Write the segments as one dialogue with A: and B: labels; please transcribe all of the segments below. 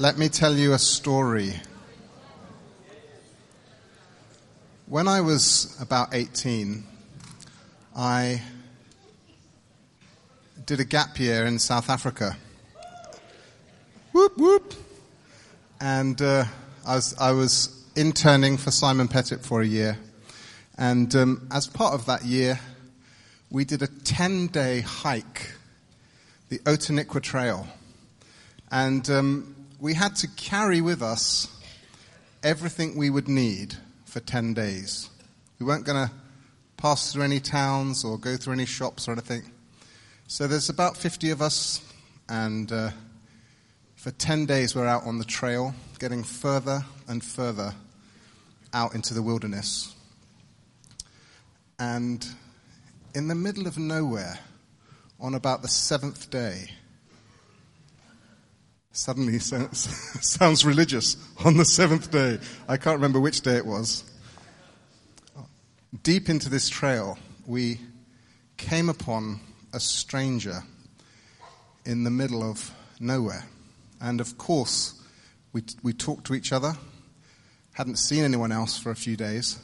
A: Let me tell you a story. When I was about 18, I did a gap year in South Africa. Whoop, whoop. And uh, I, was, I was interning for Simon Pettit for a year. And um, as part of that year, we did a 10 day hike, the Outeniqua Trail. And um, we had to carry with us everything we would need for 10 days. We weren't going to pass through any towns or go through any shops or anything. So there's about 50 of us, and uh, for 10 days we're out on the trail, getting further and further out into the wilderness. And in the middle of nowhere, on about the seventh day, suddenly sounds religious on the seventh day. I can't remember which day it was. Deep into this trail, we came upon a stranger in the middle of nowhere. And of course, we, we talked to each other, hadn't seen anyone else for a few days.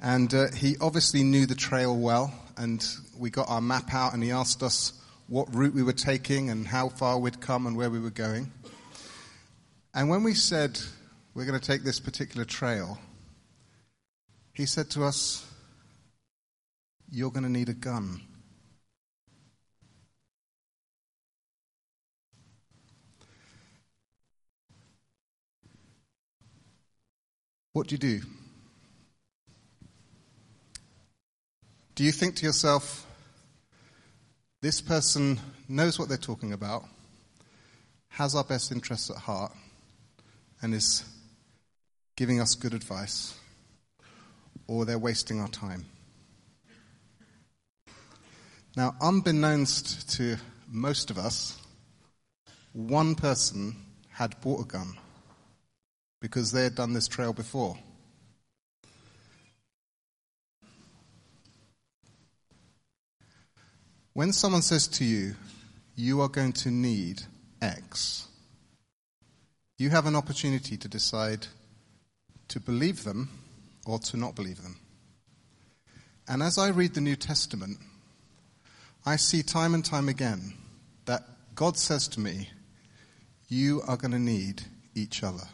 A: And uh, he obviously knew the trail well, and we got our map out, and he asked us what route we were taking and how far we'd come and where we were going. And when we said we're going to take this particular trail, he said to us, You're going to need a gun. What do you do? Do you think to yourself, this person knows what they're talking about, has our best interests at heart, and is giving us good advice, or they're wasting our time. Now, unbeknownst to most of us, one person had bought a gun because they had done this trail before. When someone says to you, you are going to need X, you have an opportunity to decide to believe them or to not believe them. And as I read the New Testament, I see time and time again that God says to me, You are going to need each other.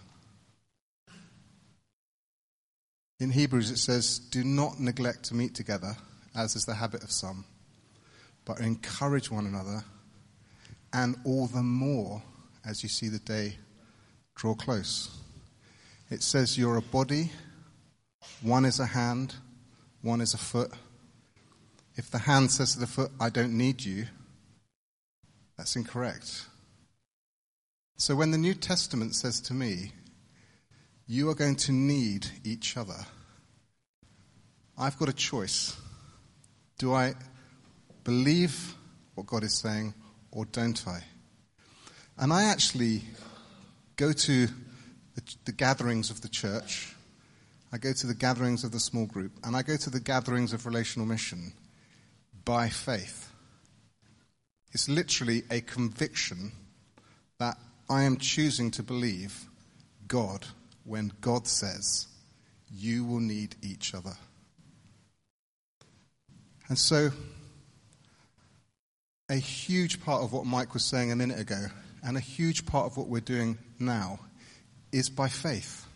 A: In Hebrews, it says, Do not neglect to meet together, as is the habit of some but encourage one another, and all the more as you see the day draw close. It says you're a body, one is a hand, one is a foot. If the hand says to the foot, I don't need you, that's incorrect. So when the New Testament says to me, you are going to need each other, I've got a choice. Do I believe what God is saying or don't I? And I actually go to the, the, gatherings of the church, I go to the gatherings of the small group, and I go to the gatherings of relational mission by faith. It's literally a conviction that I am choosing to believe God when God says, You will need each other. And so a huge part of what Mike was saying a minute ago, and a huge part of what we're doing now, is by faith.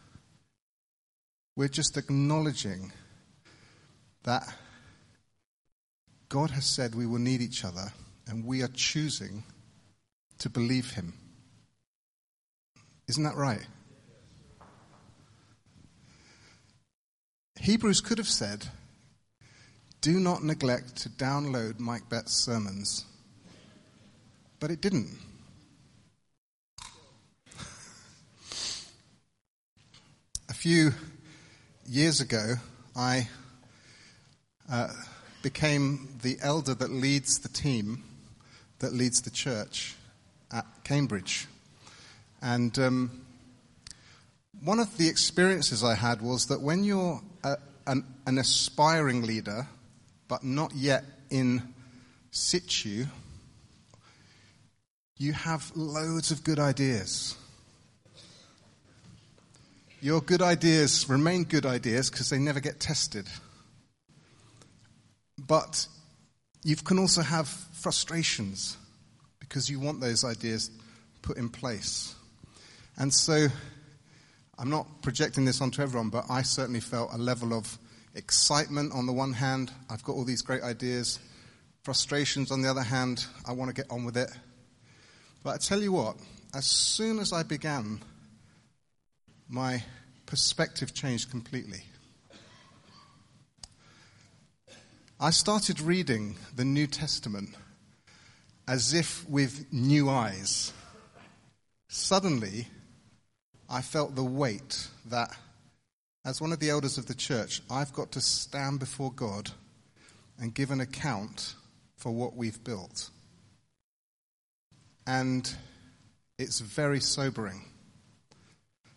A: We're just acknowledging that God has said we will need each other, and we are choosing to believe Him. Isn't that right? Hebrews could have said, Do not neglect to download Mike Betts' sermons but it didn't. A few years ago, I uh, became the elder that leads the team that leads the church at Cambridge. And um, one of the experiences I had was that when you're a, an, an aspiring leader, but not yet in situ, you have loads of good ideas. Your good ideas remain good ideas because they never get tested. But you can also have frustrations because you want those ideas put in place. And so I'm not projecting this onto everyone, but I certainly felt a level of excitement on the one hand. I've got all these great ideas. Frustrations on the other hand. I want to get on with it. But I tell you what, as soon as I began, my perspective changed completely. I started reading the New Testament as if with new eyes. Suddenly, I felt the weight that, as one of the elders of the church, I've got to stand before God and give an account for what we've built. And it's very sobering.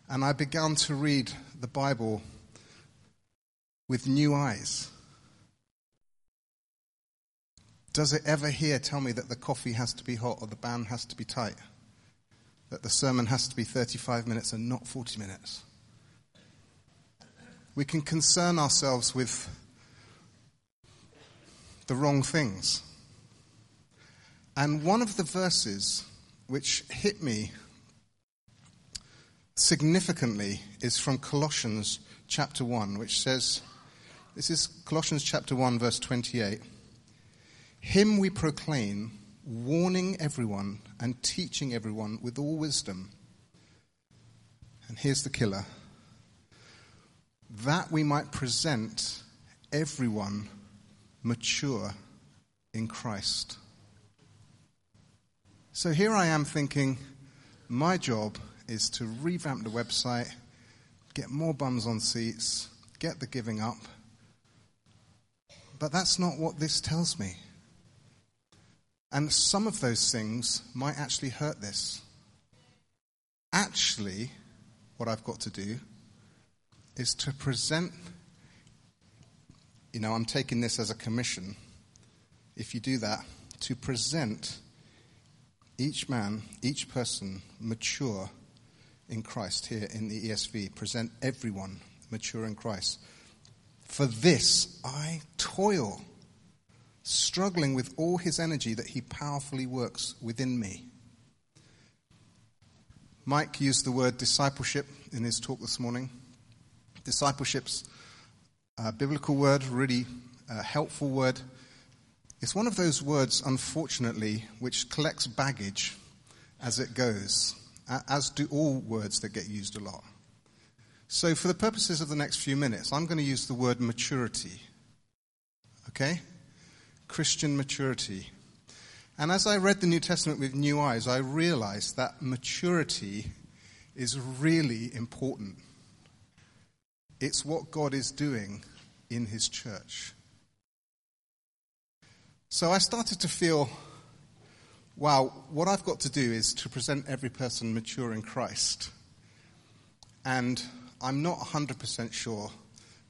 A: And I began to read the Bible with new eyes. Does it ever here tell me that the coffee has to be hot or the band has to be tight? That the sermon has to be 35 minutes and not 40 minutes? We can concern ourselves with the wrong things. And one of the verses which hit me significantly is from Colossians chapter 1, which says, This is Colossians chapter 1, verse 28. Him we proclaim, warning everyone and teaching everyone with all wisdom. And here's the killer that we might present everyone mature in Christ. So here I am thinking, my job is to revamp the website, get more bums on seats, get the giving up. But that's not what this tells me. And some of those things might actually hurt this. Actually, what I've got to do is to present, you know, I'm taking this as a commission. If you do that, to present each man, each person mature in Christ here in the ESV. Present everyone mature in Christ. For this I toil, struggling with all his energy that he powerfully works within me. Mike used the word discipleship in his talk this morning. Discipleship's a biblical word, really a helpful word. It's one of those words, unfortunately, which collects baggage as it goes as do all words that get used a lot. So, for the purposes of the next few minutes, I'm going to use the word maturity. Okay? Christian maturity. And as I read the New Testament with new eyes, I realized that maturity is really important. It's what God is doing in His church. So I started to feel wow, what I've got to do is to present every person mature in Christ. And I'm not 100% sure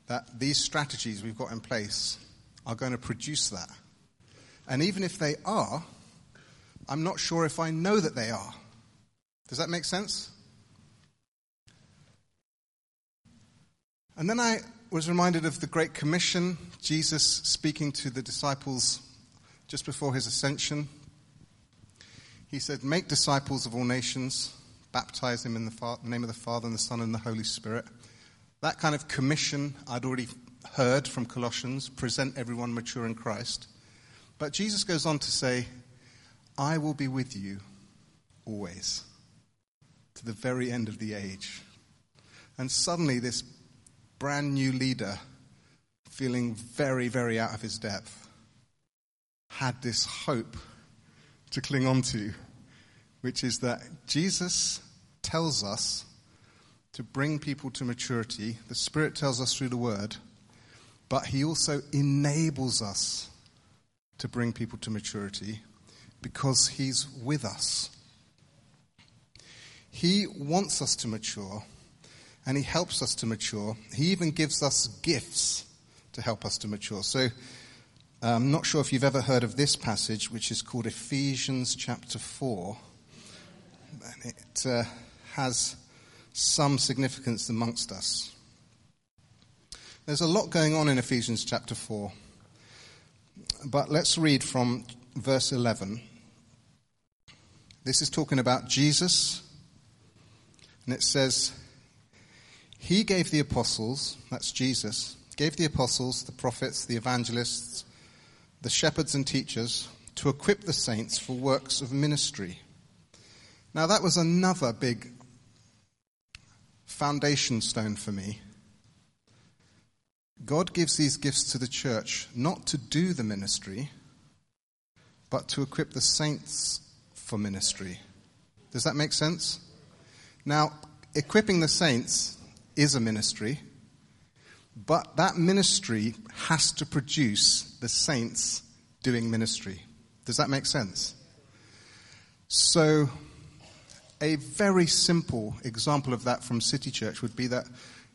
A: that these strategies we've got in place are going to produce that. And even if they are, I'm not sure if I know that they are. Does that make sense? And then I was reminded of the Great Commission, Jesus speaking to the disciples just before his ascension. He said, Make disciples of all nations, baptize them in the name of the Father and the Son and the Holy Spirit. That kind of commission I'd already heard from Colossians present everyone mature in Christ. But Jesus goes on to say, I will be with you always, to the very end of the age. And suddenly, this brand new leader, feeling very, very out of his depth, had this hope to cling on to, which is that Jesus tells us to bring people to maturity. The Spirit tells us through the Word, but He also enables us to bring people to maturity because He's with us. He wants us to mature and He helps us to mature. He even gives us gifts to help us to mature. So, I'm not sure if you've ever heard of this passage, which is called Ephesians chapter 4. And it uh, has some significance amongst us. There's a lot going on in Ephesians chapter 4, but let's read from verse 11. This is talking about Jesus, and it says, He gave the apostles, that's Jesus, gave the apostles, the prophets, the evangelists, the shepherds and teachers to equip the saints for works of ministry. Now, that was another big foundation stone for me. God gives these gifts to the church not to do the ministry, but to equip the saints for ministry. Does that make sense? Now, equipping the saints is a ministry, but that ministry has to produce the saints doing ministry. Does that make sense? So, a very simple example of that from City Church would be that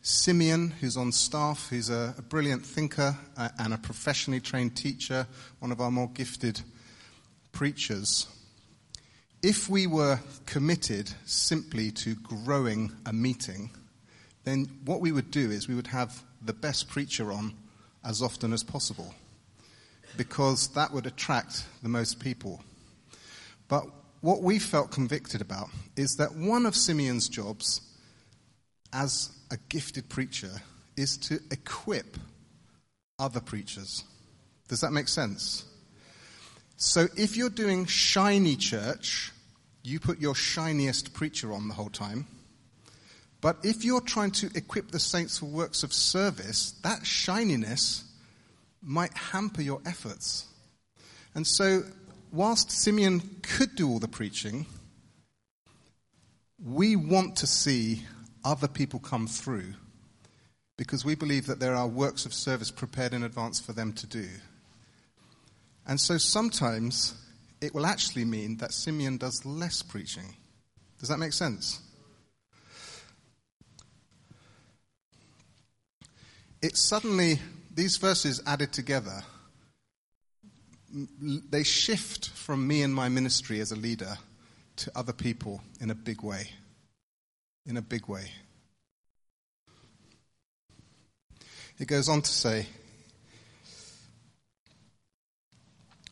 A: Simeon, who's on staff, who's a, a brilliant thinker uh, and a professionally trained teacher, one of our more gifted preachers, if we were committed simply to growing a meeting, then what we would do is we would have the best preacher on as often as possible because that would attract the most people. But what we felt convicted about is that one of Simeon's jobs as a gifted preacher is to equip other preachers. Does that make sense? So if you're doing shiny church, you put your shiniest preacher on the whole time. But if you're trying to equip the saints for works of service, that shininess might hamper your efforts. And so, whilst Simeon could do all the preaching, we want to see other people come through because we believe that there are works of service prepared in advance for them to do. And so sometimes it will actually mean that Simeon does less preaching. Does that make sense? It suddenly, these verses added together, they shift from me and my ministry as a leader to other people in a big way. In a big way. It goes on to say,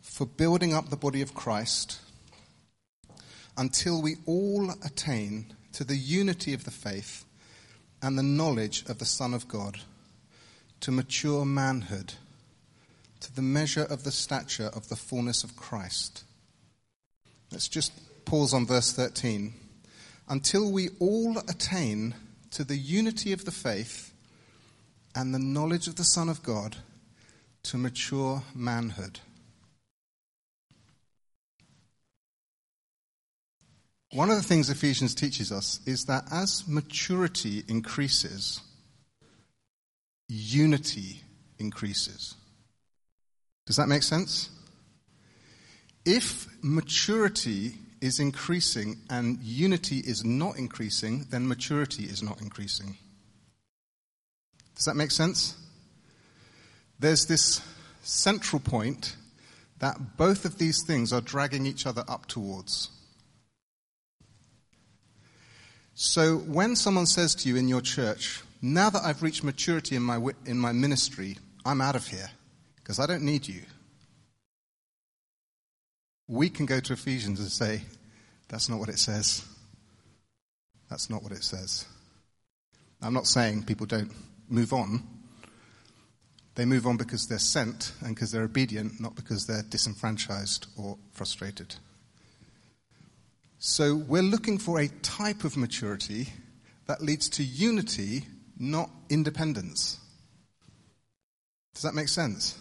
A: for building up the body of Christ until we all attain to the unity of the faith and the knowledge of the Son of God to mature manhood, to the measure of the stature of the fullness of Christ. Let's just pause on verse 13. Until we all attain to the unity of the faith and the knowledge of the Son of God, to mature manhood. One of the things Ephesians teaches us is that as maturity increases, unity increases. Does that make sense? If maturity is increasing and unity is not increasing, then maturity is not increasing. Does that make sense? There's this central point that both of these things are dragging each other up towards. So when someone says to you in your church, now that I've reached maturity in my, in my ministry, I'm out of here because I don't need you. We can go to Ephesians and say, that's not what it says. That's not what it says. I'm not saying people don't move on. They move on because they're sent and because they're obedient, not because they're disenfranchised or frustrated. So we're looking for a type of maturity that leads to unity not independence. Does that make sense?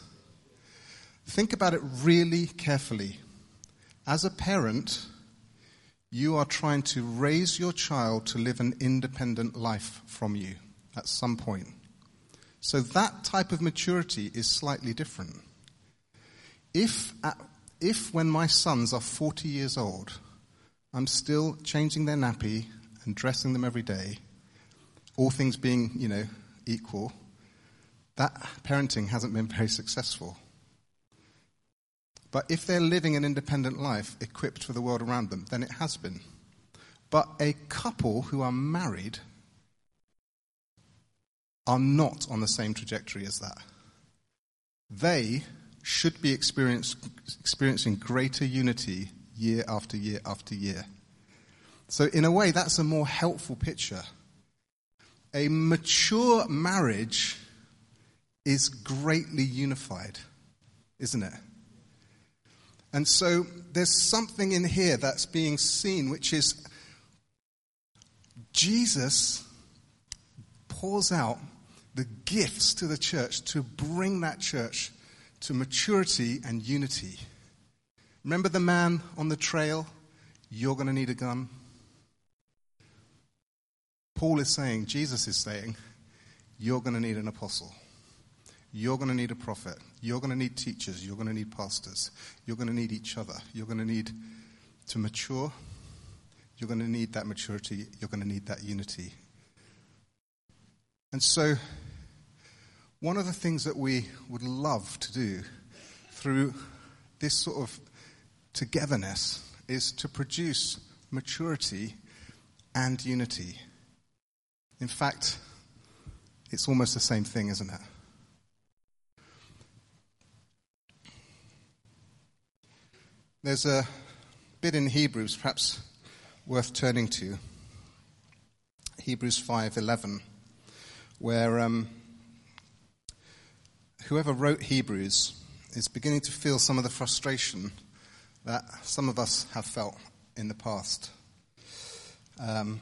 A: Think about it really carefully. As a parent, you are trying to raise your child to live an independent life from you at some point. So that type of maturity is slightly different. If, if when my sons are 40 years old, I'm still changing their nappy and dressing them every day, all things being, you know, equal, that parenting hasn't been very successful. But if they're living an independent life equipped for the world around them, then it has been. But a couple who are married are not on the same trajectory as that. They should be experiencing greater unity year after year after year. So, in a way, that's a more helpful picture. A mature marriage is greatly unified, isn't it? And so there's something in here that's being seen, which is Jesus pours out the gifts to the church to bring that church to maturity and unity. Remember the man on the trail? You're going to need a gun. Paul is saying, Jesus is saying, you're going to need an apostle. You're going to need a prophet. You're going to need teachers. You're going to need pastors. You're going to need each other. You're going to need to mature. You're going to need that maturity. You're going to need that unity. And so, one of the things that we would love to do through this sort of togetherness is to produce maturity and unity. In fact, it's almost the same thing, isn't it? There's a bit in Hebrews, perhaps worth turning to. Hebrews 5:11, where um, whoever wrote Hebrews is beginning to feel some of the frustration that some of us have felt in the past. Um,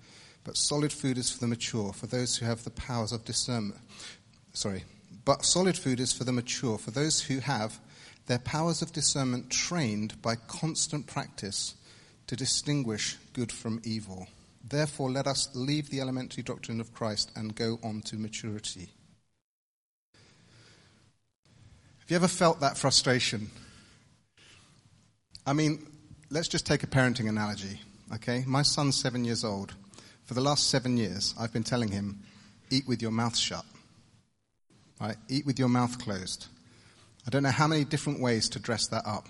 A: But solid food is for the mature, for those who have the powers of discernment. Sorry. But solid food is for the mature, for those who have their powers of discernment trained by constant practice to distinguish good from evil. Therefore, let us leave the elementary doctrine of Christ and go on to maturity. Have you ever felt that frustration? I mean, let's just take a parenting analogy, okay? My son's seven years old. For the last seven years, I've been telling him, eat with your mouth shut. Right? Eat with your mouth closed. I don't know how many different ways to dress that up.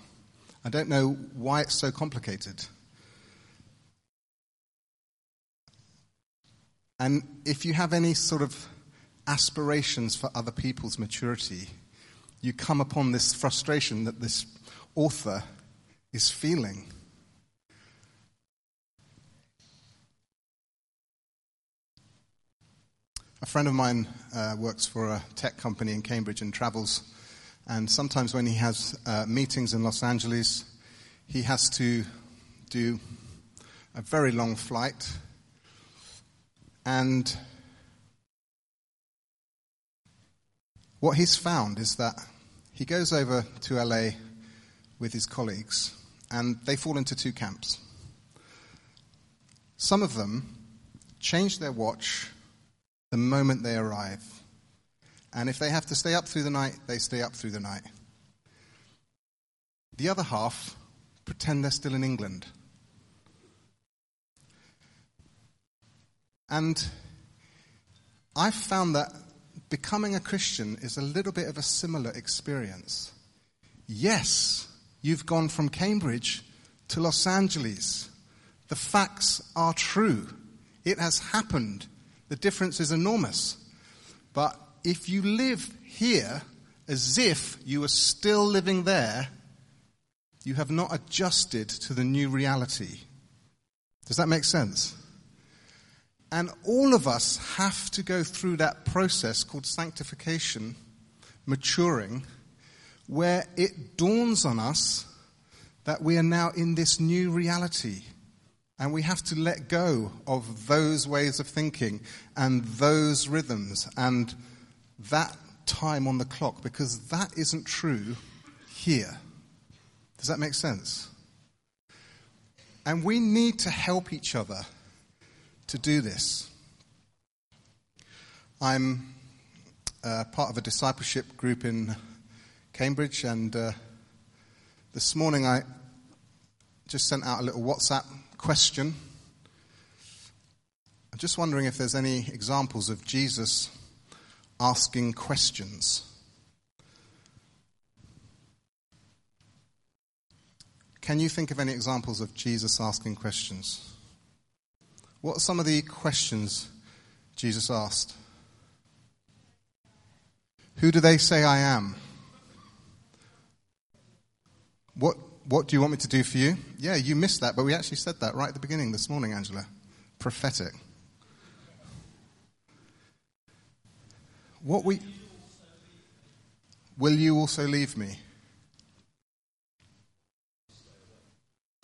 A: I don't know why it's so complicated. And if you have any sort of aspirations for other people's maturity, you come upon this frustration that this author is feeling. A friend of mine uh, works for a tech company in Cambridge and travels. And sometimes when he has uh, meetings in Los Angeles, he has to do a very long flight and what he's found is that he goes over to LA with his colleagues, and they fall into two camps. Some of them change their watch the moment they arrive. And if they have to stay up through the night, they stay up through the night. The other half pretend they're still in England. And I've found that becoming a Christian is a little bit of a similar experience. Yes, you've gone from Cambridge to Los Angeles. The facts are true. It has happened. The difference is enormous. But if you live here as if you are still living there, you have not adjusted to the new reality. Does that make sense? And all of us have to go through that process called sanctification, maturing, where it dawns on us that we are now in this new reality. And we have to let go of those ways of thinking and those rhythms and that time on the clock because that isn't true here. Does that make sense? And we need to help each other to do this. I'm uh, part of a discipleship group in Cambridge, and uh, this morning I just sent out a little WhatsApp question. I'm just wondering if there's any examples of Jesus asking questions. Can you think of any examples of Jesus asking questions? What are some of the questions Jesus asked? Who do they say I am? What, what do you want me to do for you? Yeah, you missed that, but we actually said that right at the beginning this morning, Angela. Prophetic. What we. Will you also leave me?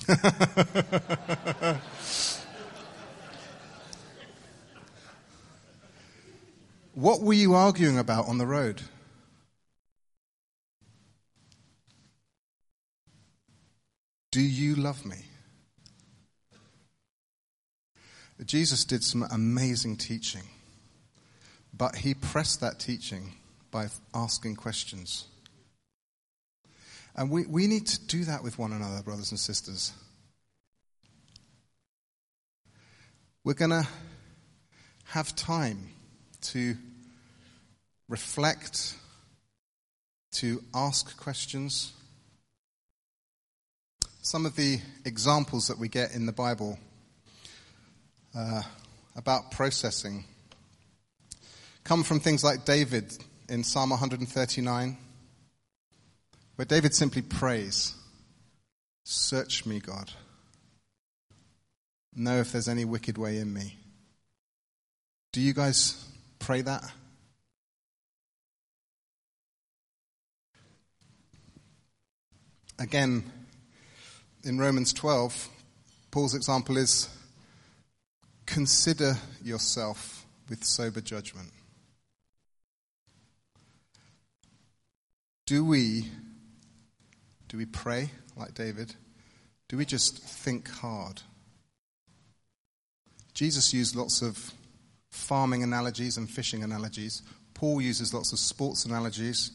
A: what were you arguing about on the road? Do you love me? Jesus did some amazing teaching, but he pressed that teaching by asking questions. And we, we need to do that with one another, brothers and sisters. We're going to have time to reflect, to ask questions. Some of the examples that we get in the Bible uh, about processing come from things like David in Psalm 139 where David simply prays, Search me, God. Know if there's any wicked way in me. Do you guys pray that? Again, in Romans 12, Paul's example is consider yourself with sober judgment. Do we do we pray like David? Do we just think hard? Jesus used lots of farming analogies and fishing analogies. Paul uses lots of sports analogies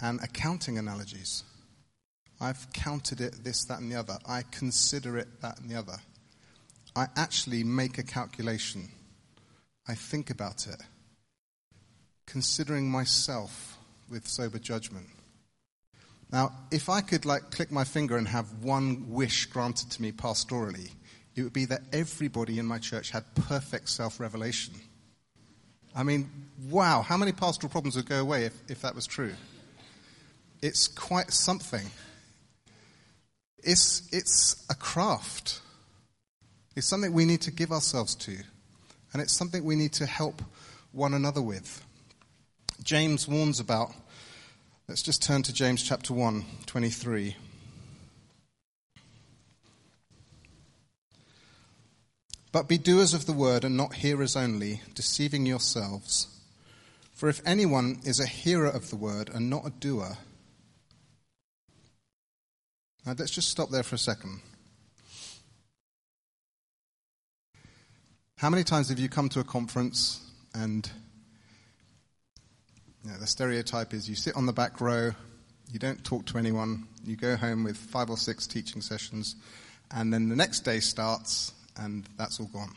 A: and accounting analogies. I've counted it this, that, and the other. I consider it that and the other. I actually make a calculation. I think about it, considering myself with sober judgment. Now, if I could like click my finger and have one wish granted to me pastorally, it would be that everybody in my church had perfect self revelation. I mean, wow, how many pastoral problems would go away if, if that was true? It's quite something. It's, it's a craft. It's something we need to give ourselves to. And it's something we need to help one another with. James warns about Let's just turn to James chapter 1, 23. But be doers of the word and not hearers only, deceiving yourselves. For if anyone is a hearer of the word and not a doer. Now let's just stop there for a second. How many times have you come to a conference and you know, the stereotype is you sit on the back row, you don't talk to anyone, you go home with five or six teaching sessions, and then the next day starts, and that's all gone.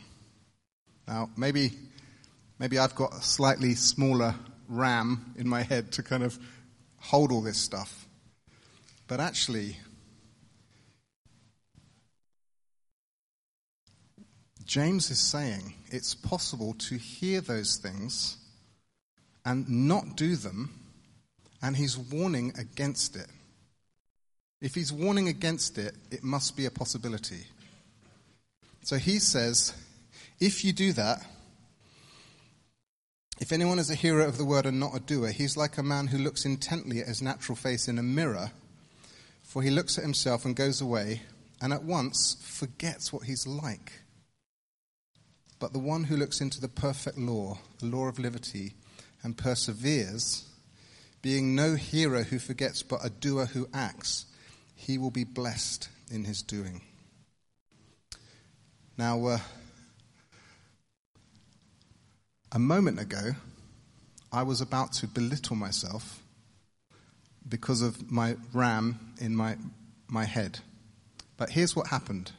A: Now, maybe, maybe I've got a slightly smaller RAM in my head to kind of hold all this stuff. But actually, James is saying it's possible to hear those things and not do them, and he's warning against it. If he's warning against it, it must be a possibility. So he says, if you do that, if anyone is a hearer of the word and not a doer, he's like a man who looks intently at his natural face in a mirror, for he looks at himself and goes away and at once forgets what he's like. But the one who looks into the perfect law, the law of liberty, and perseveres, being no hearer who forgets, but a doer who acts, he will be blessed in his doing. Now, uh, a moment ago, I was about to belittle myself because of my ram in my, my head. But here's what happened.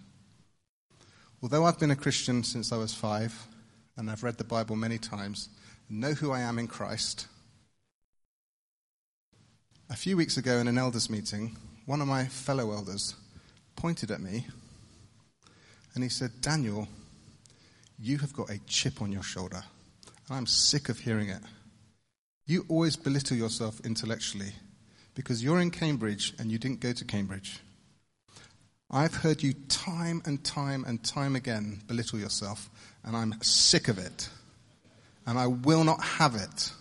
A: Although I've been a Christian since I was five, and I've read the Bible many times, and know who I am in Christ, a few weeks ago in an elders' meeting, one of my fellow elders pointed at me and he said, Daniel, you have got a chip on your shoulder. And I'm sick of hearing it. You always belittle yourself intellectually because you're in Cambridge and you didn't go to Cambridge. I've heard you time and time and time again belittle yourself, and I'm sick of it. And I will not have it.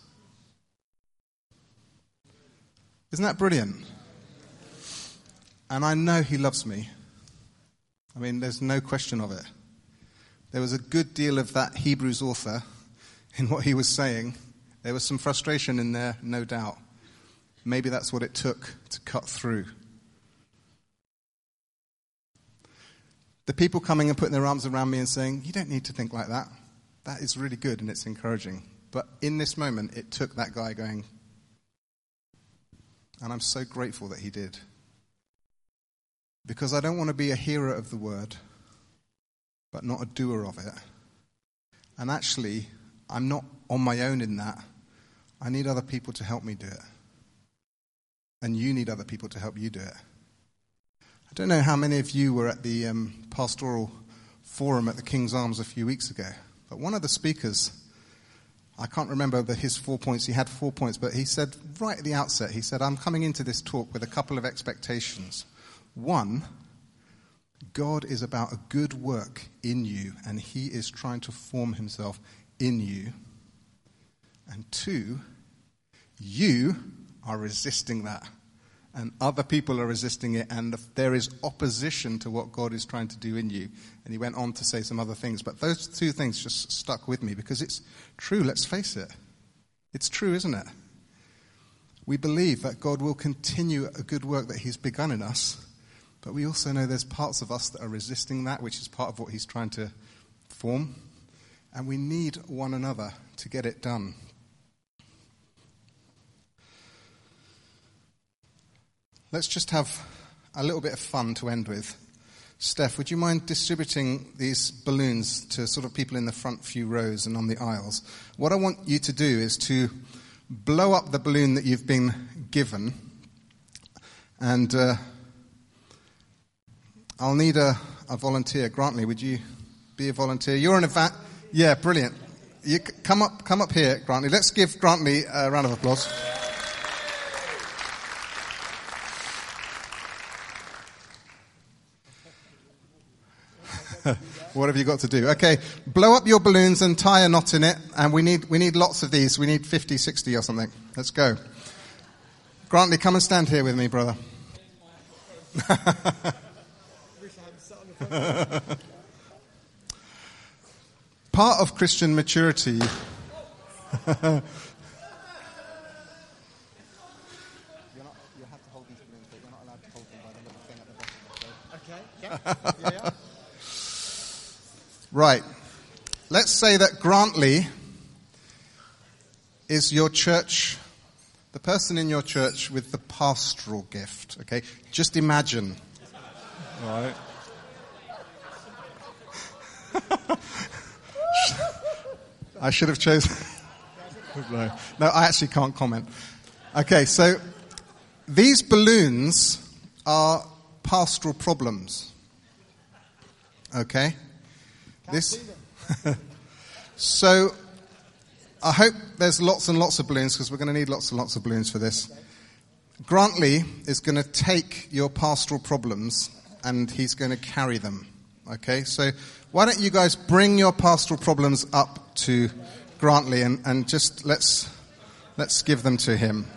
A: Isn't that brilliant? And I know he loves me. I mean, there's no question of it. There was a good deal of that Hebrews author in what he was saying. There was some frustration in there, no doubt. Maybe that's what it took to cut through. The people coming and putting their arms around me and saying, You don't need to think like that. That is really good and it's encouraging. But in this moment, it took that guy going, and I'm so grateful that he did. Because I don't want to be a hearer of the word, but not a doer of it. And actually, I'm not on my own in that. I need other people to help me do it. And you need other people to help you do it. I don't know how many of you were at the um, pastoral forum at the King's Arms a few weeks ago, but one of the speakers, I can't remember the, his four points, he had four points, but he said right at the outset, he said, I'm coming into this talk with a couple of expectations. One, God is about a good work in you, and He is trying to form Himself in you. And two, you are resisting that. And other people are resisting it, and there is opposition to what God is trying to do in you. And he went on to say some other things, but those two things just stuck with me because it's true, let's face it. It's true, isn't it? We believe that God will continue a good work that He's begun in us, but we also know there's parts of us that are resisting that, which is part of what He's trying to form. And we need one another to get it done. Let's just have a little bit of fun to end with. Steph, would you mind distributing these balloons to sort of people in the front few rows and on the aisles? What I want you to do is to blow up the balloon that you've been given, and uh, I'll need a, a, volunteer. Grantley, would you be a volunteer? You're an event. Yeah, brilliant. You come up, come up here, Grantley. Let's give Grantley a round of applause. What have you got to do? Okay, blow up your balloons and tie a knot in it, and we need, we need lots of these. We need 50, 60 or something. Let's go. Grantley, come and stand here with me, brother. Part of Christian maturity. Right. Let's say that Grantley is your church, the person in your church with the pastoral gift. Okay? Just imagine. Right. I should have chosen. no. no, I actually can't comment. Okay, so these balloons are pastoral problems. Okay? This. so, I hope there's lots and lots of balloons because we're going to need lots and lots of balloons for this. Grantley is going to take your pastoral problems and he's going to carry them. Okay, so why don't you guys bring your pastoral problems up to Grantley and, and just let's, let's give them to him.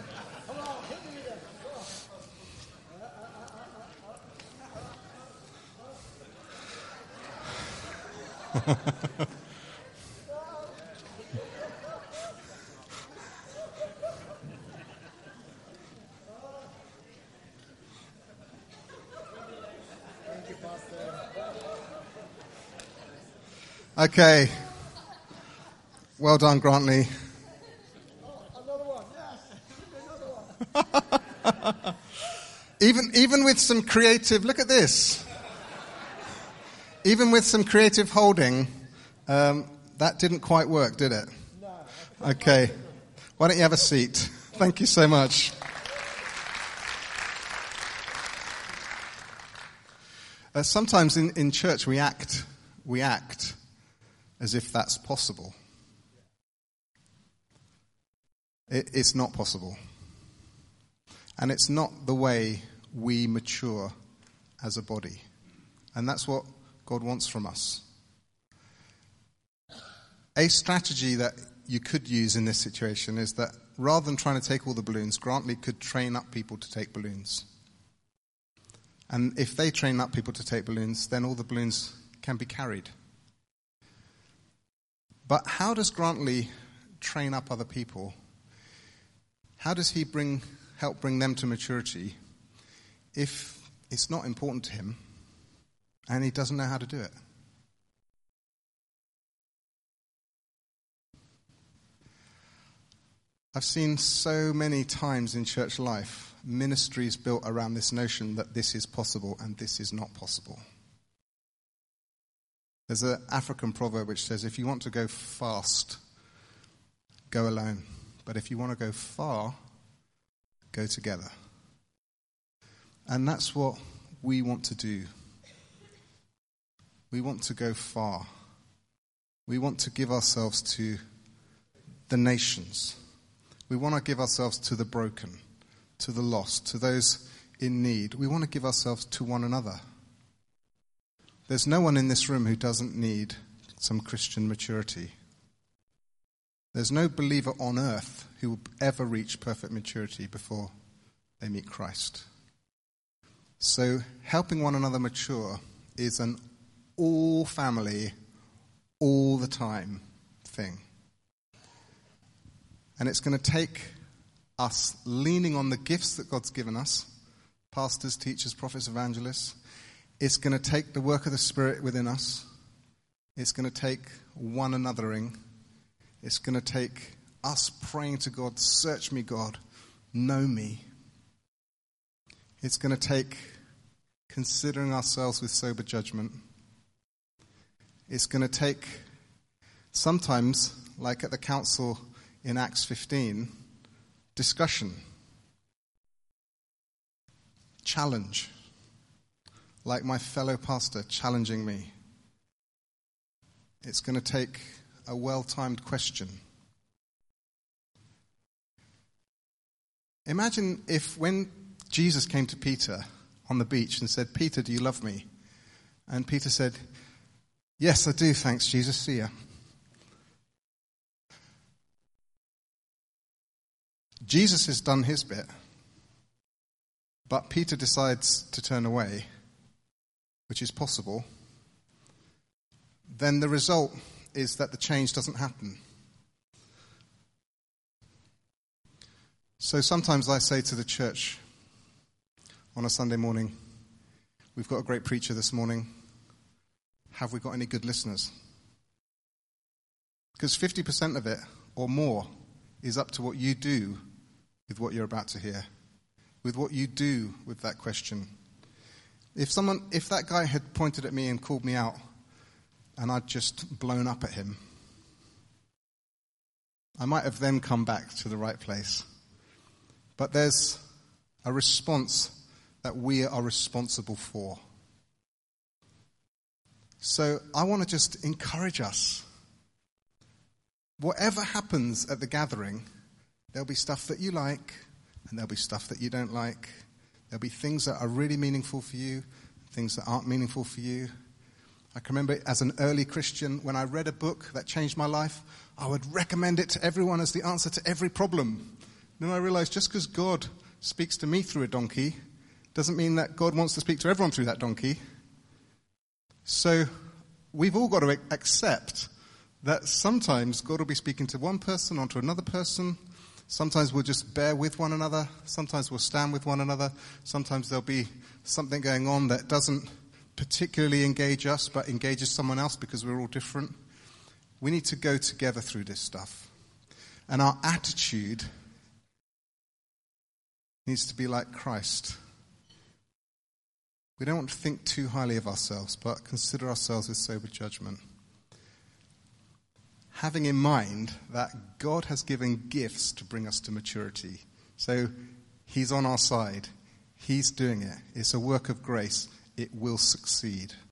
A: okay. Well done, Grantley.
B: Oh. Yes.
A: Even, even with some creative, look at this. Even with some creative holding, um, that didn't quite work, did it? No. Okay. Why don't you have a seat? Thank you so much. Uh, sometimes in, in church we act, we act as if that's possible. It, it's not possible. And it's not the way we mature as a body. And that's what God wants from us. A strategy that you could use in this situation is that rather than trying to take all the balloons, Grantley could train up people to take balloons. And if they train up people to take balloons, then all the balloons can be carried. But how does Grantley train up other people? How does he bring, help bring them to maturity if it's not important to him and he doesn't know how to do it? I've seen so many times in church life ministries built around this notion that this is possible and this is not possible. There's an African proverb which says, if you want to go fast, go alone. But if you want to go far, go together. And that's what we want to do. We want to go far. We want to give ourselves to the nations we want to give ourselves to the broken, to the lost, to those in need. We want to give ourselves to one another. There's no one in this room who doesn't need some Christian maturity. There's no believer on earth who will ever reach perfect maturity before they meet Christ. So, helping one another mature is an all family, all the time thing. And it's going to take us leaning on the gifts that God's given us pastors, teachers, prophets, evangelists. It's going to take the work of the Spirit within us. It's going to take one anothering. It's going to take us praying to God, Search me, God, know me. It's going to take considering ourselves with sober judgment. It's going to take sometimes, like at the council in Acts 15 discussion, challenge, like my fellow pastor challenging me. It's going to take a well timed question. Imagine if when Jesus came to Peter on the beach and said, Peter, do you love me? And Peter said, Yes, I do, thanks, Jesus. See ya. Jesus has done his bit, but Peter decides to turn away, which is possible. Then the result is that the change doesn't happen. So sometimes I say to the church on a Sunday morning, We've got a great preacher this morning. Have we got any good listeners? Because 50% of it or more is up to what you do with what you're about to hear, with what you do with that question. If someone, if that guy had pointed at me and called me out, and I'd just blown up at him, I might have then come back to the right place. But there's a response that we are responsible for. So I want to just encourage us. Whatever happens at the gathering, There'll be stuff that you like, and there'll be stuff that you don't like. There'll be things that are really meaningful for you, things that aren't meaningful for you. I can remember as an early Christian, when I read a book that changed my life, I would recommend it to everyone as the answer to every problem. Then I realized just because God speaks to me through a donkey doesn't mean that God wants to speak to everyone through that donkey. So we've all got to accept that sometimes God will be speaking to one person or to another person, Sometimes we'll just bear with one another. Sometimes we'll stand with one another. Sometimes there'll be something going on that doesn't particularly engage us, but engages someone else because we're all different. We need to go together through this stuff. And our attitude needs to be like Christ. We don't want to think too highly of ourselves, but consider ourselves with sober judgment. Having in mind that God has given gifts to bring us to maturity. So He's on our side. He's doing it. It's a work of grace. It will succeed.